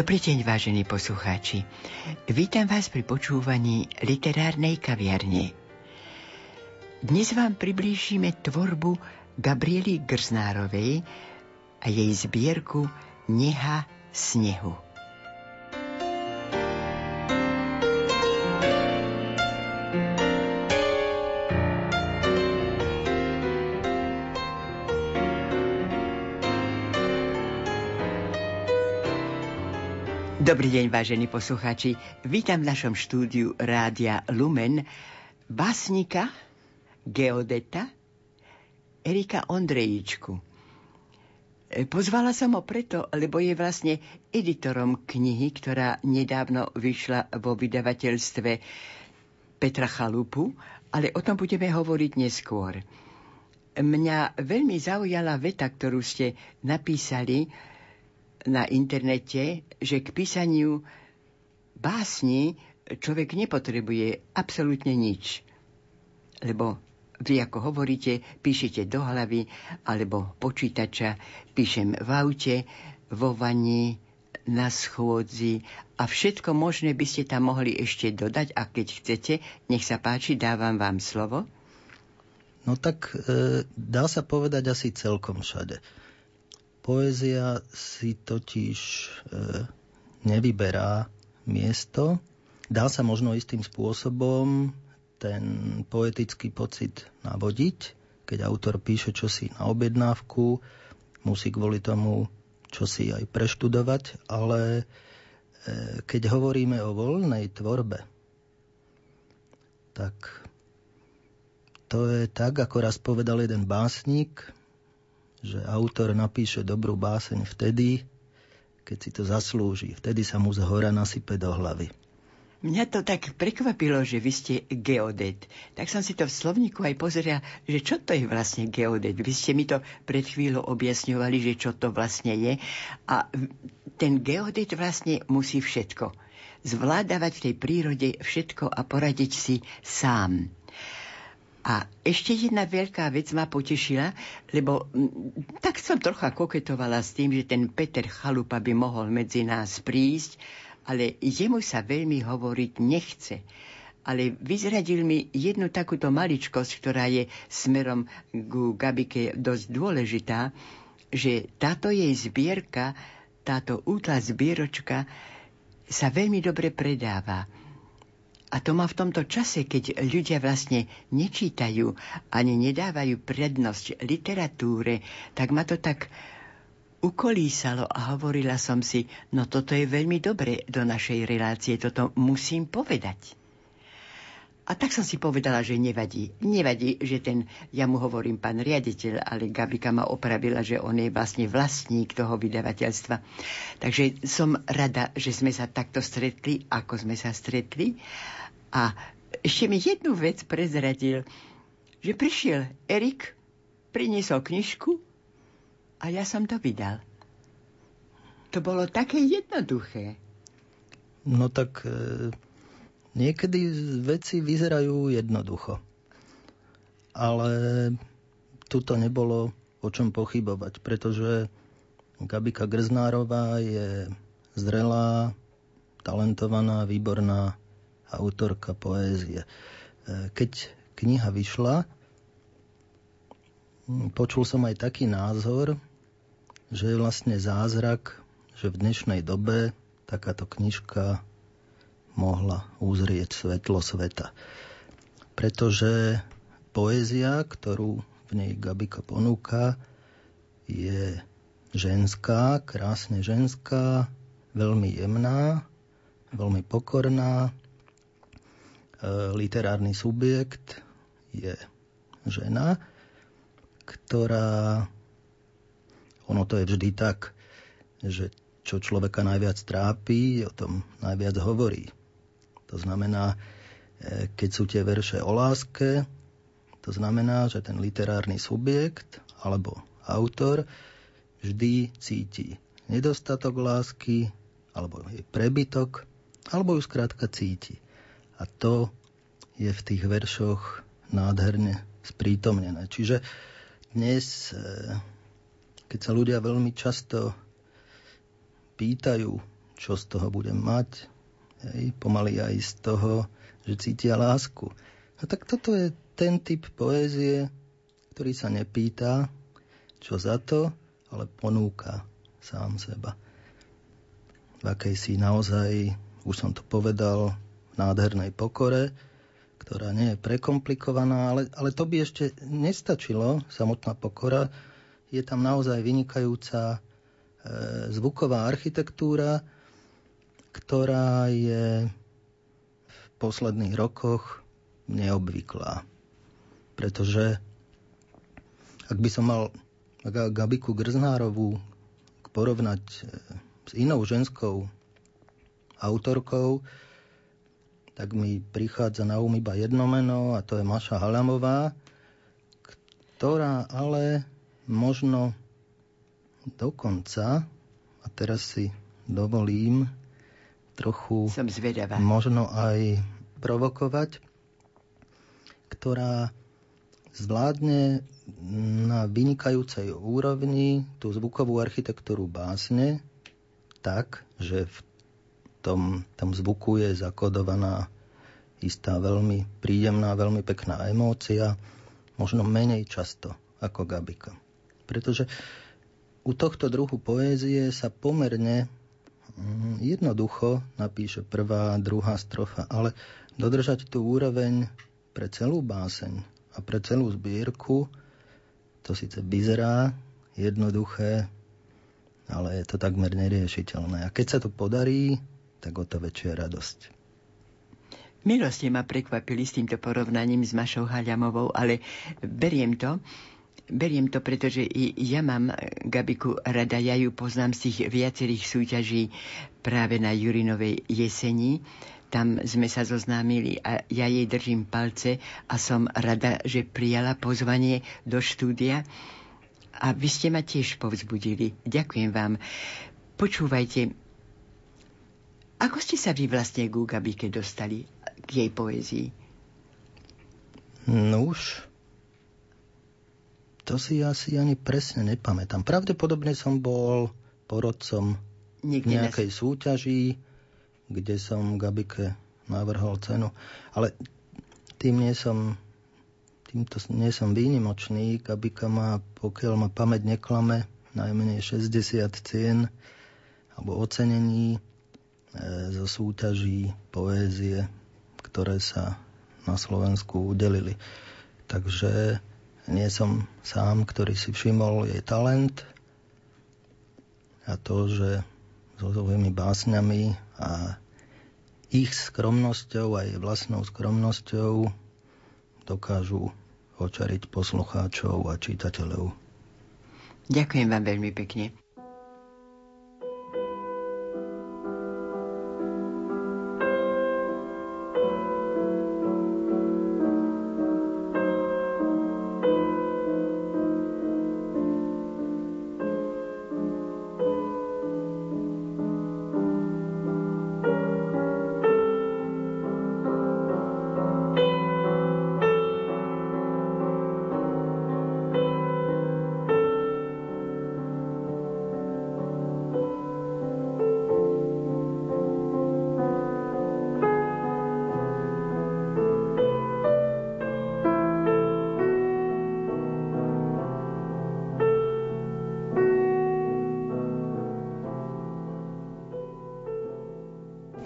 Dobrý deň, vážení poslucháči. Vítam vás pri počúvaní literárnej kaviarne. Dnes vám priblížime tvorbu Gabriely Grznárovej a jej zbierku Neha snehu. Dobrý deň, vážení poslucháči. Vítam v našom štúdiu Rádia Lumen básnika, geodeta Erika Ondrejičku. Pozvala som ho preto, lebo je vlastne editorom knihy, ktorá nedávno vyšla vo vydavateľstve Petra Chalupu, ale o tom budeme hovoriť neskôr. Mňa veľmi zaujala veta, ktorú ste napísali na internete, že k písaniu básni človek nepotrebuje absolútne nič. Lebo vy, ako hovoríte, píšete do hlavy alebo počítača, píšem v aute, vo vani, na schôdzi a všetko možné by ste tam mohli ešte dodať a keď chcete, nech sa páči, dávam vám slovo. No tak e, dá sa povedať asi celkom všade. Poézia si totiž e, nevyberá miesto. Dá sa možno istým spôsobom ten poetický pocit navodiť, keď autor píše čosi na objednávku, musí kvôli tomu čosi aj preštudovať, ale e, keď hovoríme o voľnej tvorbe, tak to je tak, ako raz povedal jeden básnik, že autor napíše dobrú báseň vtedy, keď si to zaslúži. Vtedy sa mu z hora nasype do hlavy. Mňa to tak prekvapilo, že vy ste geodet. Tak som si to v slovníku aj pozrela, že čo to je vlastne geodet. Vy ste mi to pred chvíľou objasňovali, že čo to vlastne je. A ten geodet vlastne musí všetko. Zvládavať v tej prírode všetko a poradiť si sám. A ešte jedna veľká vec ma potešila, lebo m, tak som trocha koketovala s tým, že ten Peter Chalupa by mohol medzi nás prísť, ale jemu sa veľmi hovoriť nechce. Ale vyzradil mi jednu takúto maličkosť, ktorá je smerom ku Gabike dosť dôležitá, že táto jej zbierka, táto útla zbieročka sa veľmi dobre predáva a to má v tomto čase, keď ľudia vlastne nečítajú ani nedávajú prednosť literatúre, tak ma to tak ukolísalo a hovorila som si, no toto je veľmi dobre do našej relácie, toto musím povedať. A tak som si povedala, že nevadí. Nevadí, že ten, ja mu hovorím pán riaditeľ, ale Gabika ma opravila, že on je vlastne vlastník toho vydavateľstva. Takže som rada, že sme sa takto stretli, ako sme sa stretli. A ešte mi jednu vec prezradil, že prišiel Erik, priniesol knižku a ja som to vydal. To bolo také jednoduché. No tak e, niekedy veci vyzerajú jednoducho. Ale tu to nebolo o čom pochybovať, pretože Gabika Grznárová je zrelá, talentovaná, výborná autorka poézie. E, keď kniha vyšla, počul som aj taký názor, že je vlastne zázrak, že v dnešnej dobe takáto knižka mohla uzrieť svetlo sveta. Pretože poézia, ktorú v nej Gabika ponúka, je ženská, krásne ženská, veľmi jemná, veľmi pokorná, literárny subjekt je žena, ktorá, ono to je vždy tak, že čo človeka najviac trápi, o tom najviac hovorí. To znamená, e, keď sú tie verše o láske, to znamená, že ten literárny subjekt alebo autor vždy cíti nedostatok lásky, alebo je prebytok, alebo ju skrátka cíti. A to je v tých veršoch nádherne sprítomnené. Čiže dnes, e, keď sa ľudia veľmi často pýtajú, čo z toho budem mať. Hej, pomaly aj z toho, že cítia lásku. A tak toto je ten typ poézie, ktorý sa nepýta, čo za to, ale ponúka sám seba. V akejsi naozaj, už som to povedal, nádhernej pokore, ktorá nie je prekomplikovaná, ale, ale to by ešte nestačilo, samotná pokora. Je tam naozaj vynikajúca e, zvuková architektúra, ktorá je v posledných rokoch neobvyklá. Pretože ak by som mal Gabiku Grznárovú porovnať e, s inou ženskou autorkou, tak mi prichádza na um iba jedno meno a to je Maša Halamová, ktorá ale možno dokonca, a teraz si dovolím trochu Som zvedavá. možno aj provokovať, ktorá zvládne na vynikajúcej úrovni tú zvukovú architektúru básne tak, že v tom, tom zvuku je zakodovaná istá veľmi príjemná, veľmi pekná emócia, možno menej často ako Gabika. Pretože u tohto druhu poézie sa pomerne mm, jednoducho napíše prvá, druhá strofa, ale dodržať tú úroveň pre celú báseň a pre celú zbierku to síce vyzerá jednoduché, ale je to takmer neriešiteľné. A keď sa to podarí, tak o to väčšia radosť. Milostne ma prekvapili s týmto porovnaním s Mašou Haľamovou, ale beriem to, beriem to, pretože i ja mám Gabiku rada, ja ju poznám z tých viacerých súťaží práve na Jurinovej jeseni. Tam sme sa zoznámili a ja jej držím palce a som rada, že prijala pozvanie do štúdia. A vy ste ma tiež povzbudili. Ďakujem vám. Počúvajte, ako ste sa vy vlastne k Gabike dostali, k jej poézii? No už, to si asi ani presne nepamätám. Pravdepodobne som bol porodcom Niekde v nejakej nás... súťaži, kde som Gabike navrhol cenu. Ale tým nie som, týmto nie som výnimočný. Gabika má, pokiaľ ma pamäť neklame, najmenej 60 cien alebo ocenení zo súťaží poézie, ktoré sa na Slovensku udelili. Takže nie som sám, ktorý si všimol jej talent a to, že so svojimi básňami a ich skromnosťou a jej vlastnou skromnosťou dokážu očariť poslucháčov a čitateľov. Ďakujem vám veľmi pekne.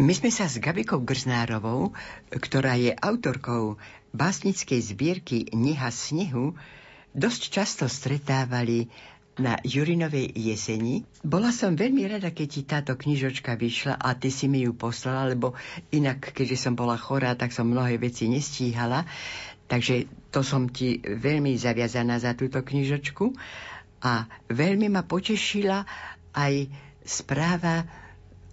My sme sa s Gabikou Grznárovou, ktorá je autorkou básnickej zbierky Neha snehu, dosť často stretávali na Jurinovej jeseni. Bola som veľmi rada, keď ti táto knižočka vyšla a ty si mi ju poslala, lebo inak, keďže som bola chorá, tak som mnohé veci nestíhala. Takže to som ti veľmi zaviazaná za túto knižočku. A veľmi ma potešila aj správa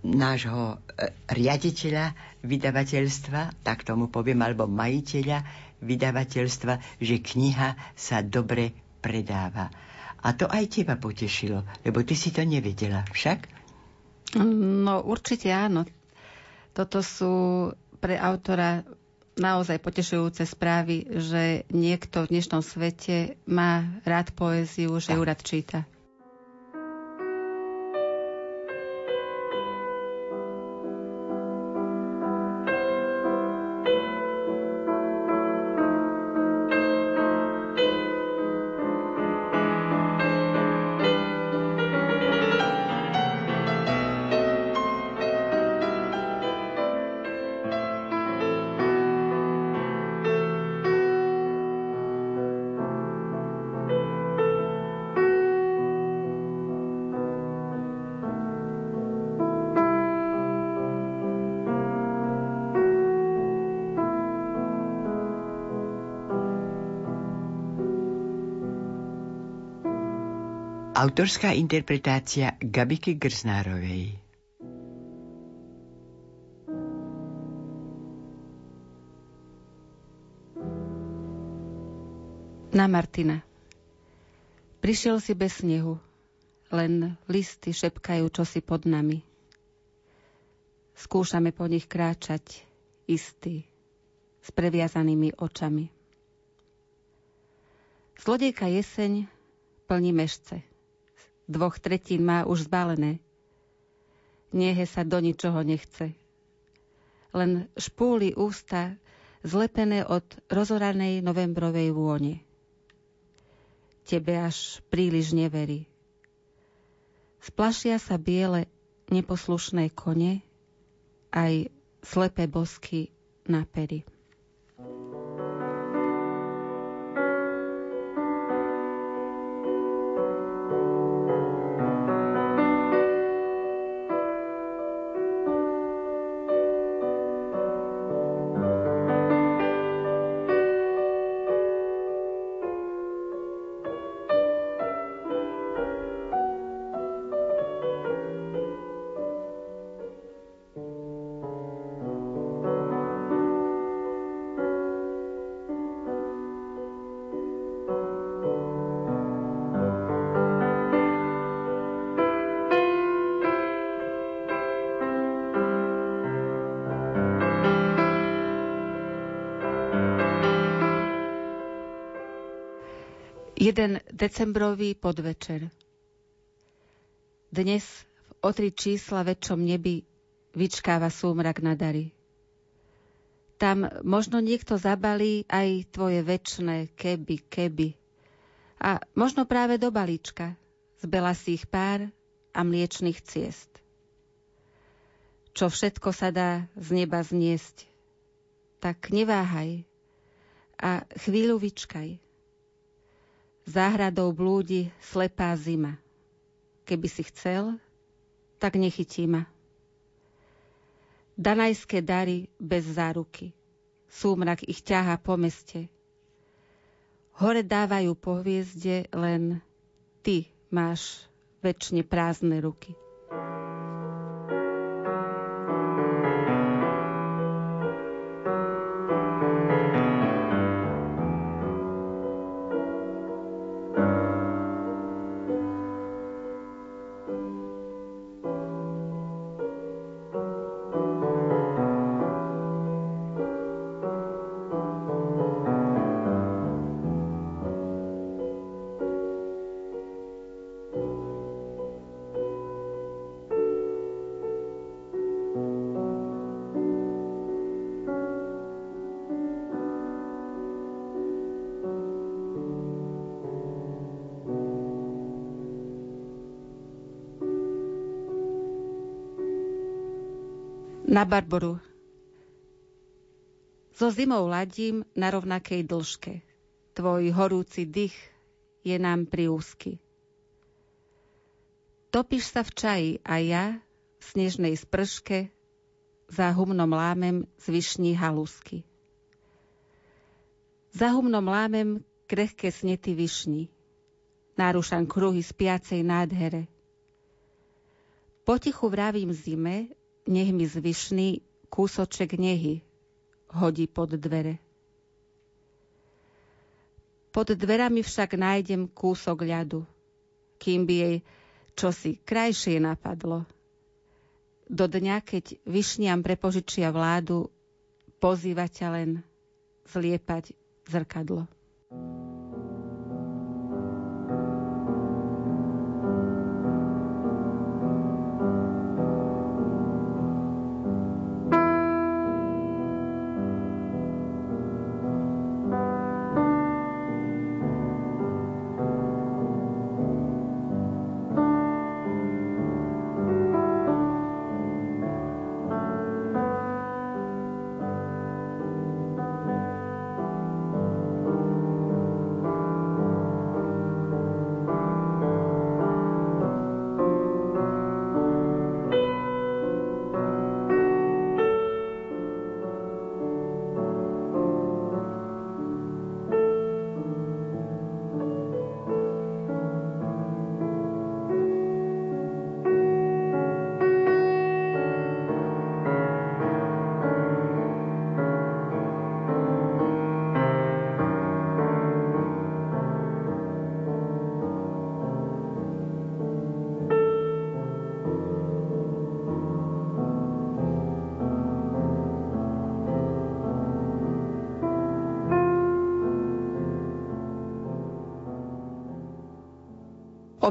nášho e, riaditeľa vydavateľstva, tak tomu poviem, alebo majiteľa vydavateľstva, že kniha sa dobre predáva. A to aj teba potešilo, lebo ty si to nevedela, však? No určite áno. Toto sú pre autora naozaj potešujúce správy, že niekto v dnešnom svete má rád poéziu, že ju rád číta. Autorská interpretácia Gabiky Grznárovej. Na Martina. Prišiel si bez snehu, len listy šepkajú čosi pod nami. Skúšame po nich kráčať, istý, s previazanými očami. Zlodejka jeseň plní mešce. Dvoch tretín má už zbalené. Niehe sa do ničoho nechce. Len špúli ústa zlepené od rozoranej novembrovej vône tebe až príliš neverí. Splašia sa biele neposlušné kone, aj slepé bosky na pery. Jeden decembrový podvečer. Dnes v o tri čísla väčšom nebi vyčkáva súmrak na dary. Tam možno niekto zabalí aj tvoje väčšné keby, keby. A možno práve do balíčka z belasých pár a mliečných ciest. Čo všetko sa dá z neba zniesť, tak neváhaj a chvíľu vyčkaj Záhradou blúdi slepá zima. Keby si chcel, tak nechytí ma. Danajské dary bez záruky. Súmrak ich ťaha po meste. Hore dávajú po hviezde, len ty máš väčšine prázdne ruky. Na Barboru. So zimou ladím na rovnakej dĺžke. Tvoj horúci dých je nám priúzky. Topíš sa v čaji a ja v snežnej sprške za humnom lámem z vyšní halusky. Za humnom lámem krehké snety vyšni. Nárušam kruhy spiacej nádhere. Potichu vravím zime, nech mi zvyšný kúsoček nehy hodí pod dvere. Pod dverami však nájdem kúsok ľadu, kým by jej čosi krajšie napadlo. Do dňa, keď vyšniam prepožičia vládu, pozýva ťa len zliepať zrkadlo.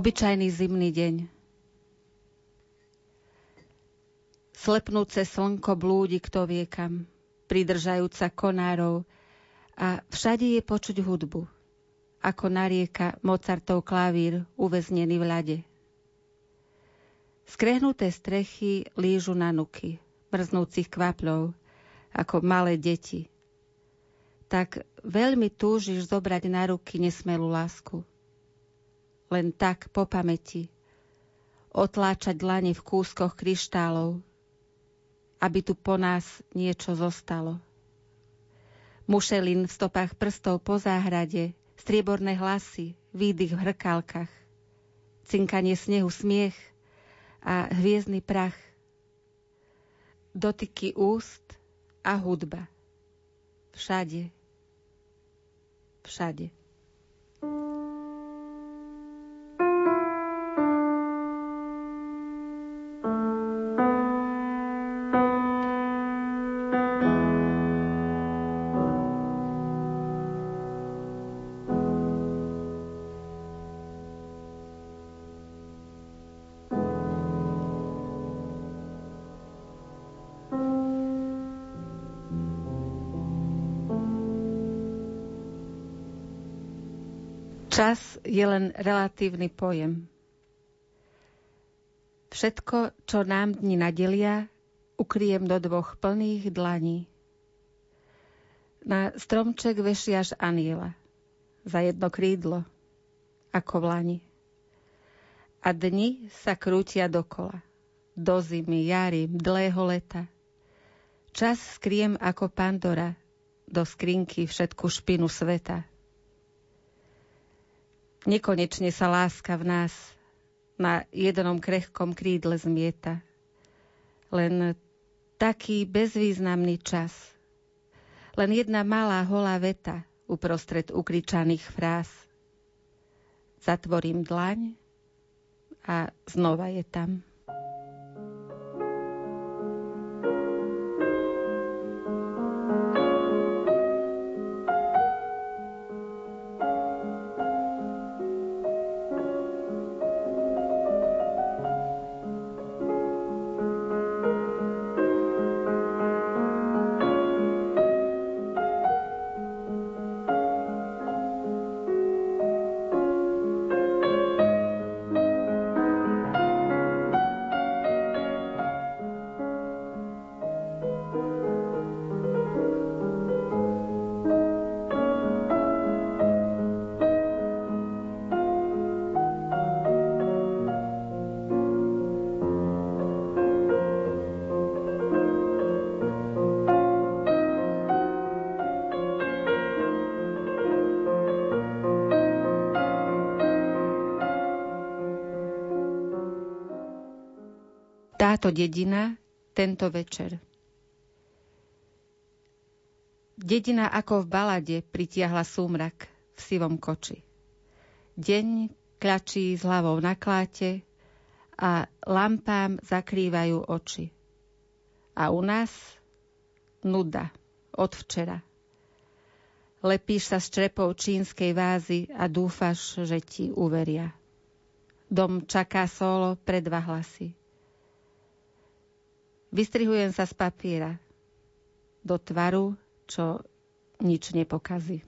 Obyčajný zimný deň. Slepnúce slnko blúdi kto vie kam, pridržajúca konárov a všade je počuť hudbu, ako narieka Mozartov klavír uväznený v ľade. Skrehnuté strechy lížu na nuky, mrznúcich kvapľov, ako malé deti. Tak veľmi túžiš zobrať na ruky nesmelú lásku. Len tak po pamäti. Otláčať dlane v kúskoch kryštálov, aby tu po nás niečo zostalo. Mušelin v stopách prstov po záhrade, strieborné hlasy, výdych v hrkálkach, cinkanie snehu, smiech a hviezdny prach, dotyky úst a hudba. Všade. Všade. Čas je len relatívny pojem. Všetko, čo nám dni nadelia, ukriem do dvoch plných dlaní. Na stromček vešiaš aniela, za jedno krídlo, ako v lani. A dni sa krútia dokola, do zimy, jary, mdlého leta. Čas skriem ako Pandora, do skrinky všetku špinu sveta. Nekonečne sa láska v nás na jednom krehkom krídle zmieta. Len taký bezvýznamný čas. Len jedna malá holá veta uprostred ukričaných fráz. Zatvorím dlaň a znova je tam. Táto dedina tento večer. Dedina ako v balade pritiahla súmrak v sivom koči. Deň klačí s hlavou na kláte a lampám zakrývajú oči. A u nás nuda od včera. Lepíš sa s črepou čínskej vázy a dúfaš, že ti uveria. Dom čaká solo pre dva hlasy. Vystrihujem sa z papiera do tvaru, čo nič nepokazí.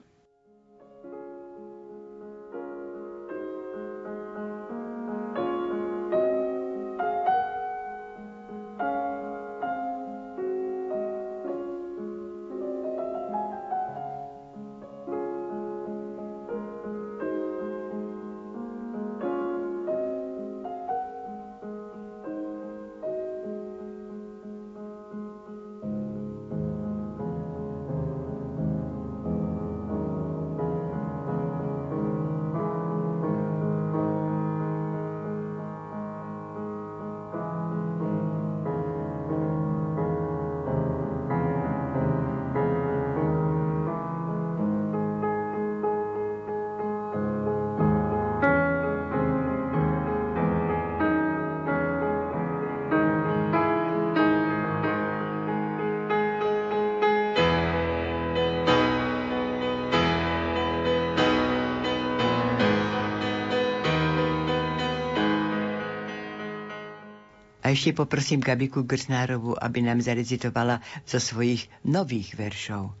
Ešte poprosím Gabiku Grsnárovu, aby nám zarecitovala zo svojich nových veršov.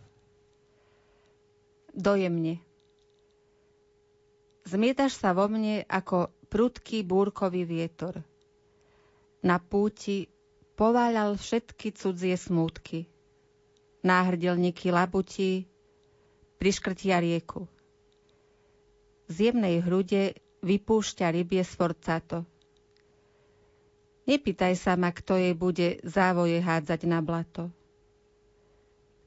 Dojemne. Zmietaš sa vo mne ako prudký búrkový vietor. Na púti pováľal všetky cudzie smútky. Náhrdelníky labutí priškrtia rieku. Z jemnej hrude vypúšťa rybie sforcato. Nepýtaj sa ma, kto jej bude závoje hádzať na blato.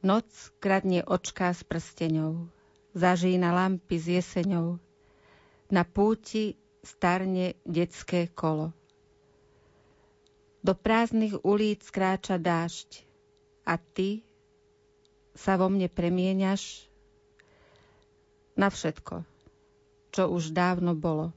Noc kradne očká s prsteňou, zažína lampy s jeseňou. Na púti starne detské kolo. Do prázdnych ulíc kráča dážď a ty sa vo mne premieňaš na všetko, čo už dávno bolo.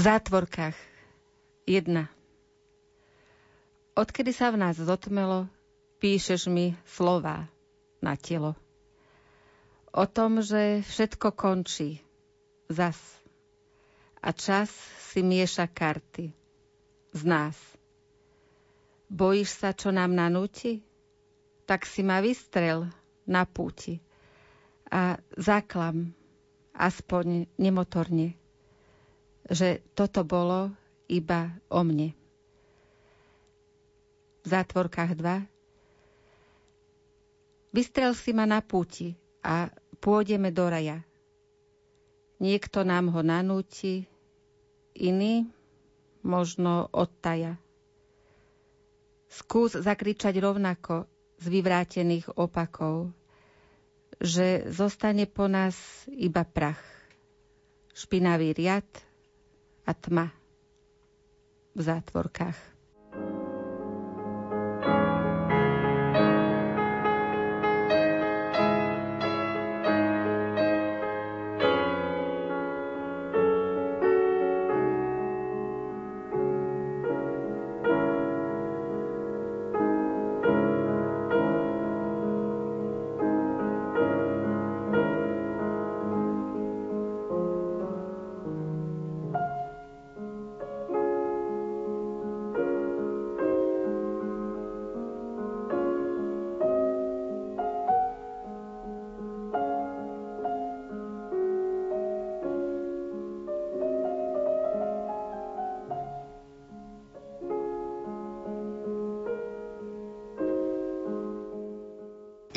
Zátvorkách. Jedna. Odkedy sa v nás zotmelo, píšeš mi slova na telo. O tom, že všetko končí. Zas. A čas si mieša karty. Z nás. Bojíš sa, čo nám nanúti? Tak si ma vystrel na púti. A zaklam, aspoň nemotorne že toto bolo iba o mne. V zátvorkách 2 Vystrel si ma na púti a pôjdeme do raja. Niekto nám ho nanúti, iný možno odtaja. Skús zakričať rovnako z vyvrátených opakov, že zostane po nás iba prach. Špinavý riad, a tma v zátvorkách.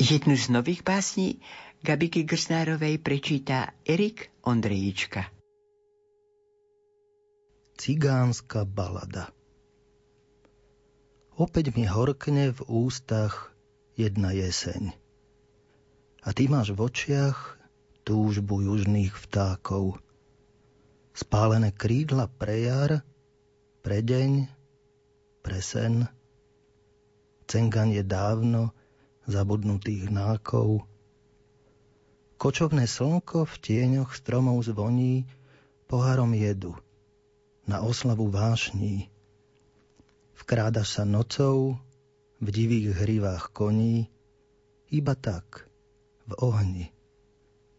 Jednu z nových básní Gabiky Grsnárovej prečíta Erik Ondrejička. Cigánska balada Opäť mi horkne v ústach jedna jeseň. A ty máš v očiach túžbu južných vtákov. Spálené krídla pre jar, pre deň, pre sen. Cengan je dávno, zabudnutých nákov. Kočovné slnko v tieňoch stromov zvoní pohárom jedu na oslavu vášní. Vkráda sa nocou v divých hrivách koní, iba tak, v ohni,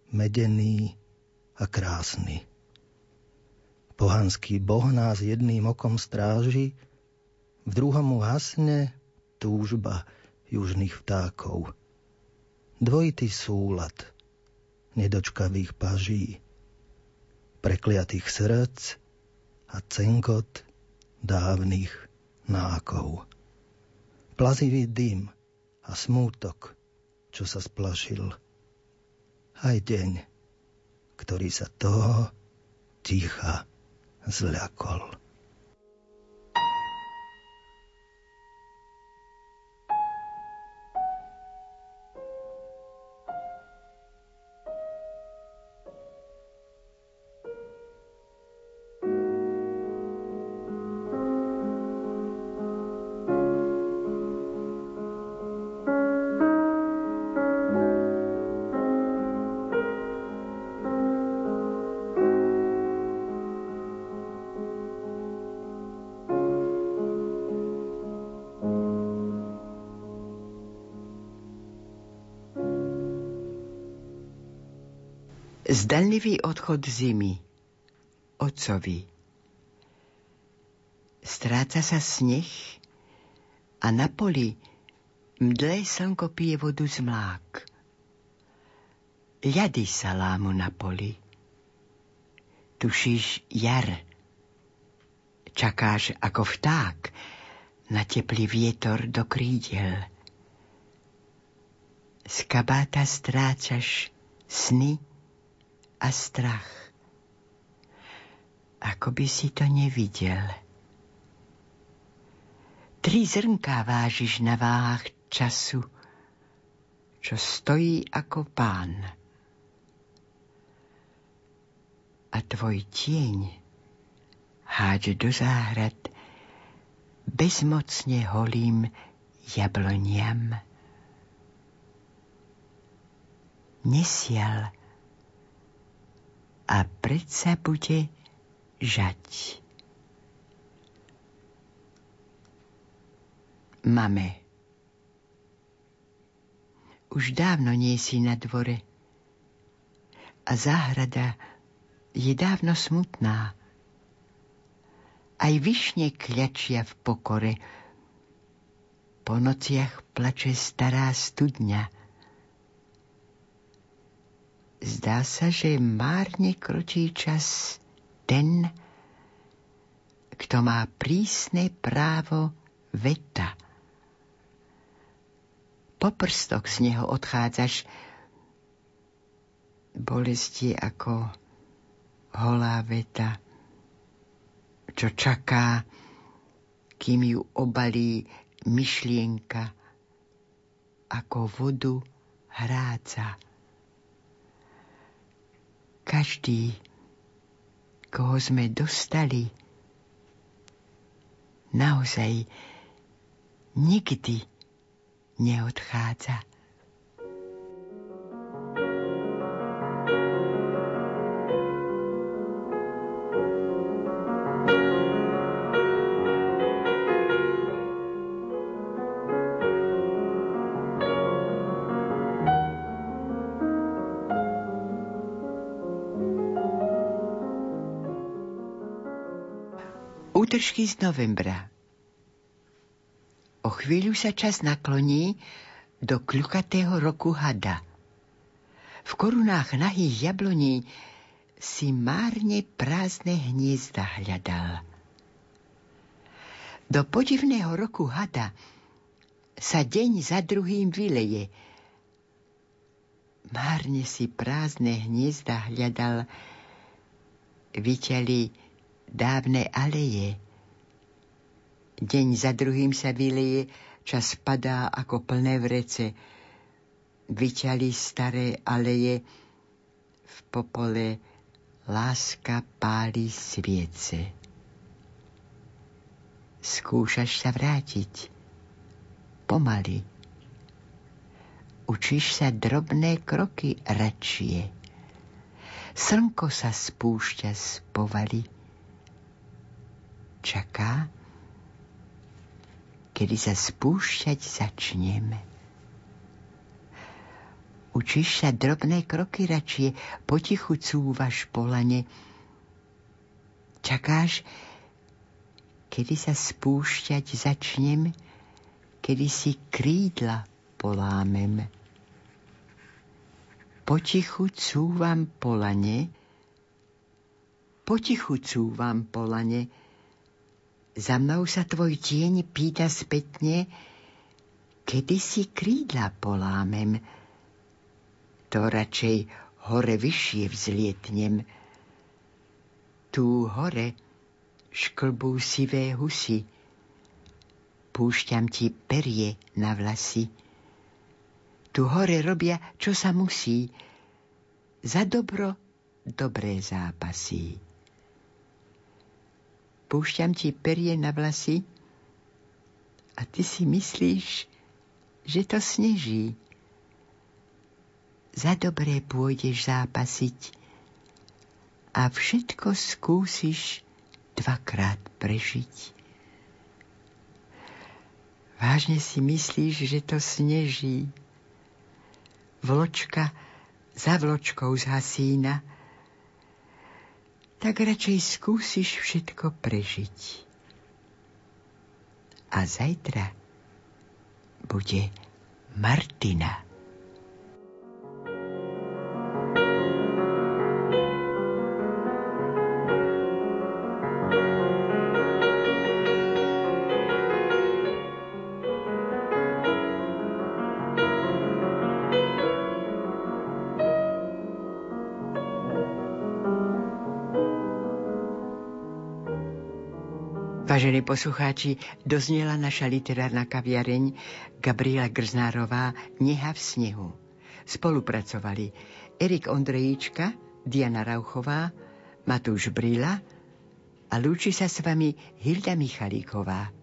medený a krásny. Pohanský boh nás jedným okom stráži, v druhom mu hasne túžba, južných vtákov. Dvojitý súlad nedočkavých paží, prekliatých srdc a cenkot dávnych nákov. Plazivý dym a smútok, čo sa splašil. Aj deň, ktorý sa toho ticha zľakol. Zdanlivý odchod zimy. Otcovi. Stráca sa sneh a na poli mdlé slnko pije vodu z mlák. Ľady sa lámu na poli. Tušíš jar. Čakáš ako vták na teplý vietor do krídel. Z kabáta strácaš sny, a strach. Ako by si to nevidel. Tri zrnká vážiš na váhach času, čo stojí ako pán. A tvoj tieň hádže do záhrad bezmocne holým jabloniam. Nesial a predsa bude žať. Mame, už dávno nie si na dvore a záhrada je dávno smutná. Aj vyšne kľačia v pokore, po nociach plače stará studňa Zdá sa, že márne kročí čas ten, kto má prísne právo veta. Po prstok z neho odchádzaš. Bolesti ako holá veta, čo čaká, kým ju obalí myšlienka ako vodu hráca každý, koho sme dostali, naozaj nikdy neodchádza. Útržky z novembra. O chvíľu sa čas nakloní do kľukatého roku hada. V korunách nahých jabloní si márne prázdne hniezda hľadal. Do podivného roku hada sa deň za druhým vyleje. Márne si prázdne hniezda hľadal, vyťali dávne aleje. Deň za druhým sa vyleje, čas padá ako plné vrece. Vyťali staré aleje, v popole láska páli sviece. Skúšaš sa vrátiť, pomaly. Učíš sa drobné kroky radšie. Slnko sa spúšťa z povaly čaká, kedy sa spúšťať začneme. Učíš sa drobné kroky radšie, potichu cúvaš polane. Čakáš, kedy sa spúšťať začnem, kedy si krídla polámem. Potichu cúvam polane, potichu cúvam polane, Za mnou sa tvoj tieň pýta spätne, kedy si krídla polámem. To radšej hore vyššie vzlietnem. Tu hore šklbú sivé husy, púšťam ti perie na vlasy. Tu hore robia, čo sa musí, za dobro dobré zápasy. Púšťam ti perie na vlasy a ty si myslíš, že to sneží. Za dobré pôjdeš zápasiť a všetko skúsiš dvakrát prežiť. Vážne si myslíš, že to sneží. Vločka za vločkou z hasína, tak radšej skúsiš všetko prežiť. A zajtra bude Martina. Vážení poslucháči, doznela naša literárna kaviareň Gabriela Grznárová Neha v snehu. Spolupracovali Erik Ondrejíčka, Diana Rauchová, Matúš Brila a lúči sa s vami Hilda Michalíková.